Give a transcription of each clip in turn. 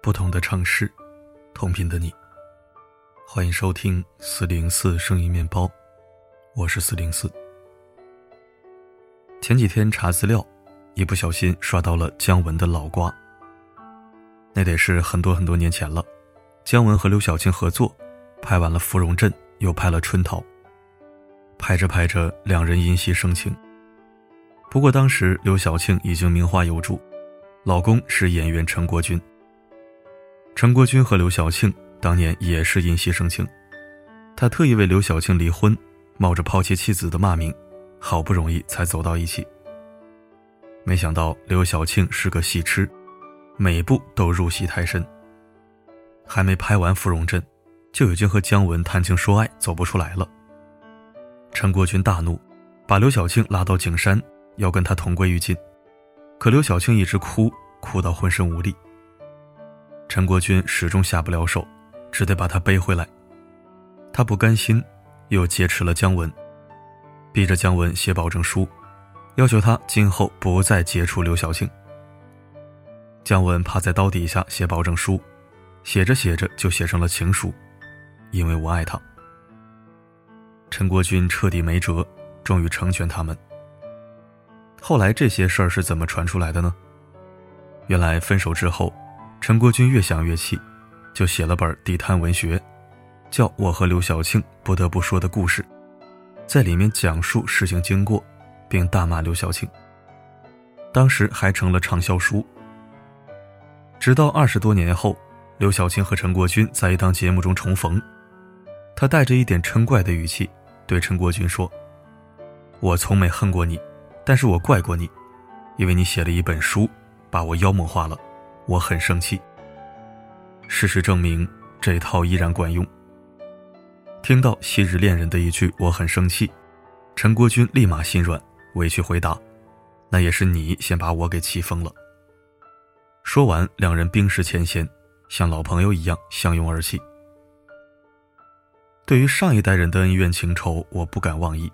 不同的城市，同频的你。欢迎收听四零四声音面包，我是四零四。前几天查资料，一不小心刷到了姜文的老瓜。那得是很多很多年前了，姜文和刘晓庆合作，拍完了《芙蓉镇》，又拍了《春桃》。拍着拍着，两人因戏生情。不过当时刘晓庆已经名花有主，老公是演员陈国军。陈国军和刘晓庆当年也是因戏生情，他特意为刘晓庆离婚，冒着抛弃妻子的骂名，好不容易才走到一起。没想到刘晓庆是个戏痴，每部都入戏太深。还没拍完《芙蓉镇》，就已经和姜文谈情说爱，走不出来了。陈国军大怒，把刘晓庆拉到景山，要跟他同归于尽。可刘晓庆一直哭，哭到浑身无力。陈国军始终下不了手，只得把他背回来。他不甘心，又劫持了姜文，逼着姜文写保证书，要求他今后不再接触刘晓庆。姜文趴在刀底下写保证书，写着写着就写成了情书，因为我爱他。陈国军彻底没辙，终于成全他们。后来这些事儿是怎么传出来的呢？原来分手之后。陈国军越想越气，就写了本地摊文学，叫《我和刘晓庆不得不说的故事》，在里面讲述事情经过，并大骂刘晓庆。当时还成了畅销书。直到二十多年后，刘晓庆和陈国军在一档节目中重逢，他带着一点嗔怪的语气对陈国军说：“我从没恨过你，但是我怪过你，因为你写了一本书，把我妖魔化了。”我很生气。事实证明，这套依然管用。听到昔日恋人的一句“我很生气”，陈国军立马心软，委屈回答：“那也是你先把我给气疯了。”说完，两人冰释前嫌，像老朋友一样相拥而泣。对于上一代人的恩怨情仇，我不敢妄议，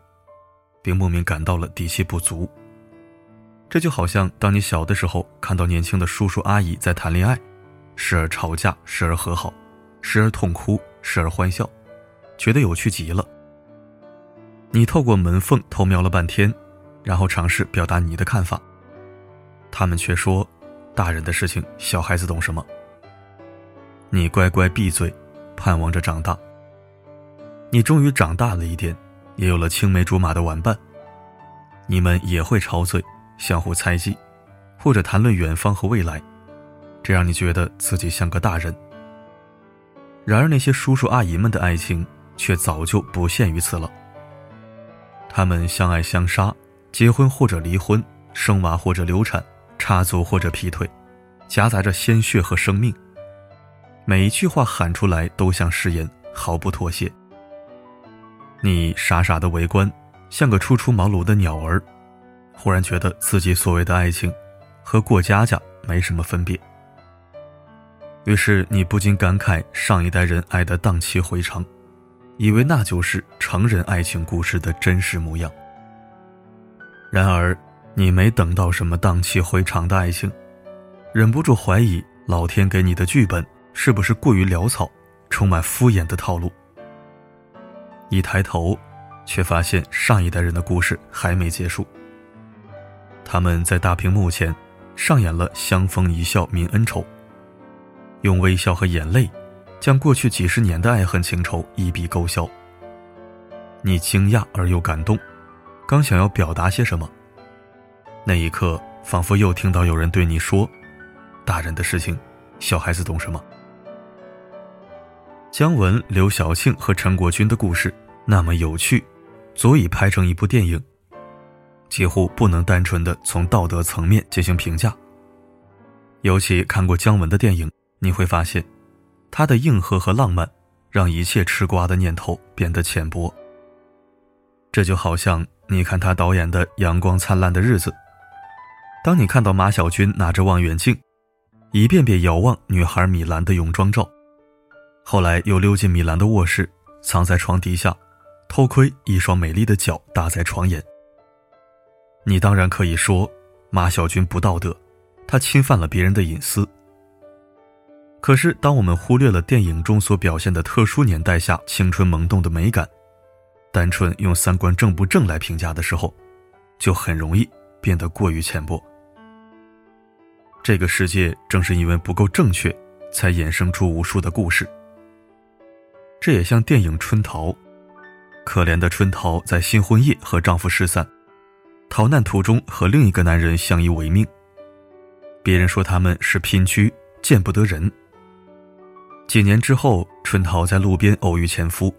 并莫名感到了底气不足。这就好像当你小的时候看到年轻的叔叔阿姨在谈恋爱，时而吵架，时而和好，时而痛哭，时而欢笑，觉得有趣极了。你透过门缝偷瞄了半天，然后尝试表达你的看法，他们却说：“大人的事情，小孩子懂什么？”你乖乖闭嘴，盼望着长大。你终于长大了一点，也有了青梅竹马的玩伴，你们也会吵嘴。相互猜忌，或者谈论远方和未来，这让你觉得自己像个大人。然而，那些叔叔阿姨们的爱情却早就不限于此了。他们相爱相杀，结婚或者离婚，生娃或者流产，插足或者劈腿，夹杂着鲜血和生命。每一句话喊出来都像誓言，毫不妥协。你傻傻的围观，像个初出茅庐的鸟儿。忽然觉得自己所谓的爱情，和过家家没什么分别。于是你不禁感慨上一代人爱的荡气回肠，以为那就是成人爱情故事的真实模样。然而你没等到什么荡气回肠的爱情，忍不住怀疑老天给你的剧本是不是过于潦草，充满敷衍的套路。一抬头，却发现上一代人的故事还没结束。他们在大屏幕前上演了相逢一笑泯恩仇，用微笑和眼泪将过去几十年的爱恨情仇一笔勾销。你惊讶而又感动，刚想要表达些什么，那一刻仿佛又听到有人对你说：“大人的事情，小孩子懂什么？”姜文、刘晓庆和陈国军的故事那么有趣，足以拍成一部电影。几乎不能单纯的从道德层面进行评价。尤其看过姜文的电影，你会发现，他的硬核和浪漫，让一切吃瓜的念头变得浅薄。这就好像你看他导演的《阳光灿烂的日子》，当你看到马小军拿着望远镜，一遍遍遥望女孩米兰的泳装照，后来又溜进米兰的卧室，藏在床底下，偷窥一双美丽的脚搭在床沿。你当然可以说马小军不道德，他侵犯了别人的隐私。可是，当我们忽略了电影中所表现的特殊年代下青春萌动的美感，单纯用三观正不正来评价的时候，就很容易变得过于浅薄。这个世界正是因为不够正确，才衍生出无数的故事。这也像电影《春桃》，可怜的春桃在新婚夜和丈夫失散，逃难途中和另一个男人相依为命。别人说他们是贫居，见不得人。几年之后，春桃在路边偶遇前夫，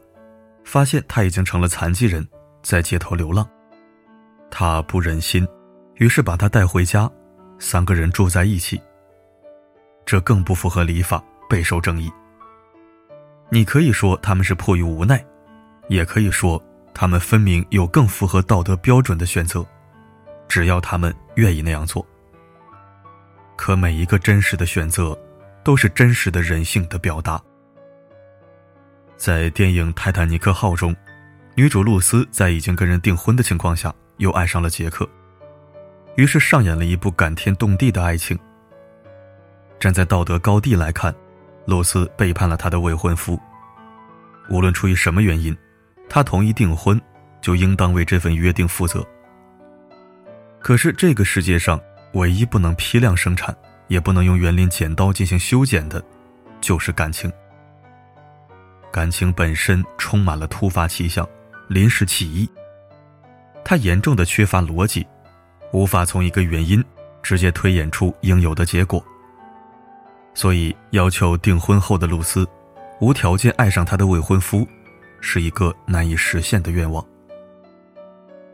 发现他已经成了残疾人，在街头流浪。她不忍心，于是把他带回家。三个人住在一起，这更不符合礼法，备受争议。你可以说他们是迫于无奈，也可以说他们分明有更符合道德标准的选择，只要他们愿意那样做。可每一个真实的选择，都是真实的人性的表达。在电影《泰坦尼克号》中，女主露丝在已经跟人订婚的情况下，又爱上了杰克。于是上演了一部感天动地的爱情。站在道德高地来看，露丝背叛了她的未婚夫。无论出于什么原因，她同意订婚，就应当为这份约定负责。可是这个世界上唯一不能批量生产，也不能用园林剪刀进行修剪的，就是感情。感情本身充满了突发奇想、临时起意，它严重的缺乏逻辑。无法从一个原因直接推演出应有的结果，所以要求订婚后的露丝无条件爱上她的未婚夫，是一个难以实现的愿望。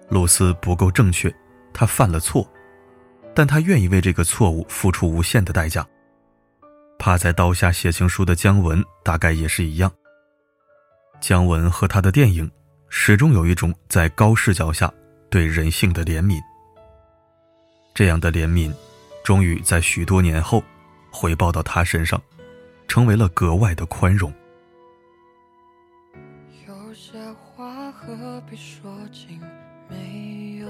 露丝不够正确，她犯了错，但她愿意为这个错误付出无限的代价。趴在刀下写情书的姜文大概也是一样。姜文和他的电影始终有一种在高视角下对人性的怜悯。这样的怜悯，终于在许多年后回报到他身上，成为了格外的宽容。有些话何必说尽，没有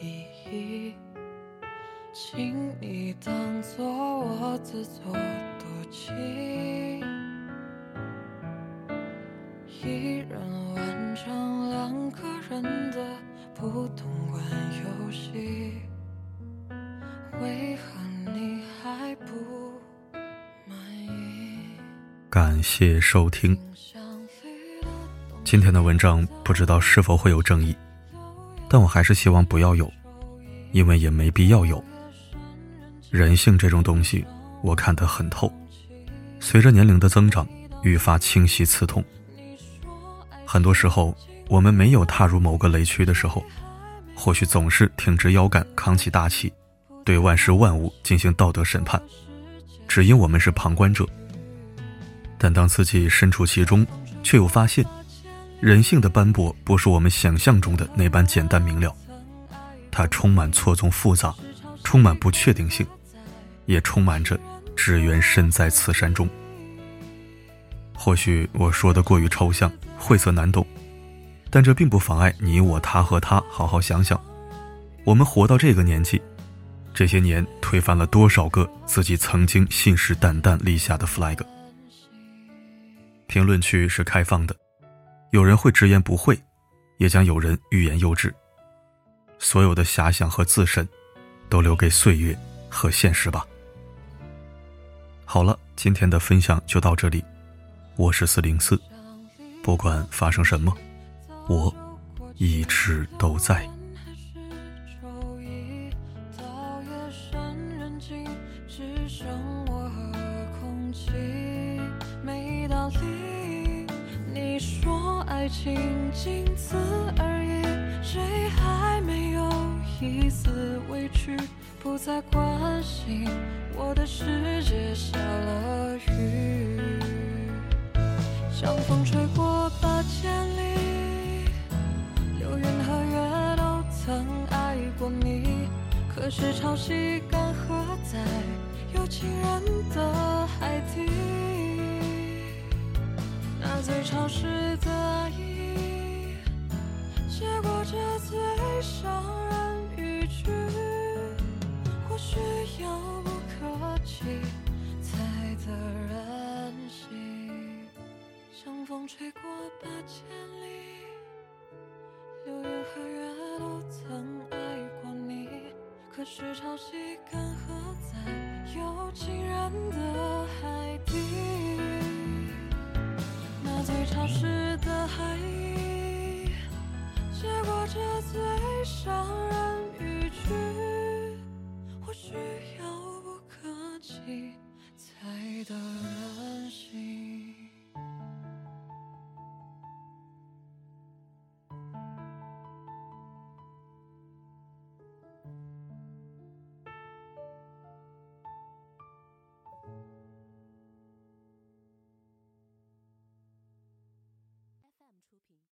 意义，请你当做我自作感谢收听。今天的文章不知道是否会有争议，但我还是希望不要有，因为也没必要有。人性这种东西，我看得很透，随着年龄的增长，愈发清晰刺痛。很多时候，我们没有踏入某个雷区的时候，或许总是挺直腰杆，扛起大旗。对万事万物进行道德审判，只因我们是旁观者。但当自己身处其中，却又发现，人性的斑驳不是我们想象中的那般简单明了，它充满错综复杂，充满不确定性，也充满着只缘身在此山中。或许我说的过于抽象、晦涩难懂，但这并不妨碍你我他和他好好想想，我们活到这个年纪。这些年推翻了多少个自己曾经信誓旦旦立下的 flag？评论区是开放的，有人会直言不讳，也将有人欲言又止。所有的遐想和自身，都留给岁月和现实吧。好了，今天的分享就到这里，我是四零四，不管发生什么，我一直都在。风吹过八千里，流云和月都曾爱过你，可是潮汐干涸在有情人的海底，那最潮湿的爱意，写过这最伤人语句。或许遥风吹过八千里，流云和月都曾爱过你。可是潮汐干涸在有情人的海底，那最潮湿的海意，写过这最伤人语句。或许遥不可及才得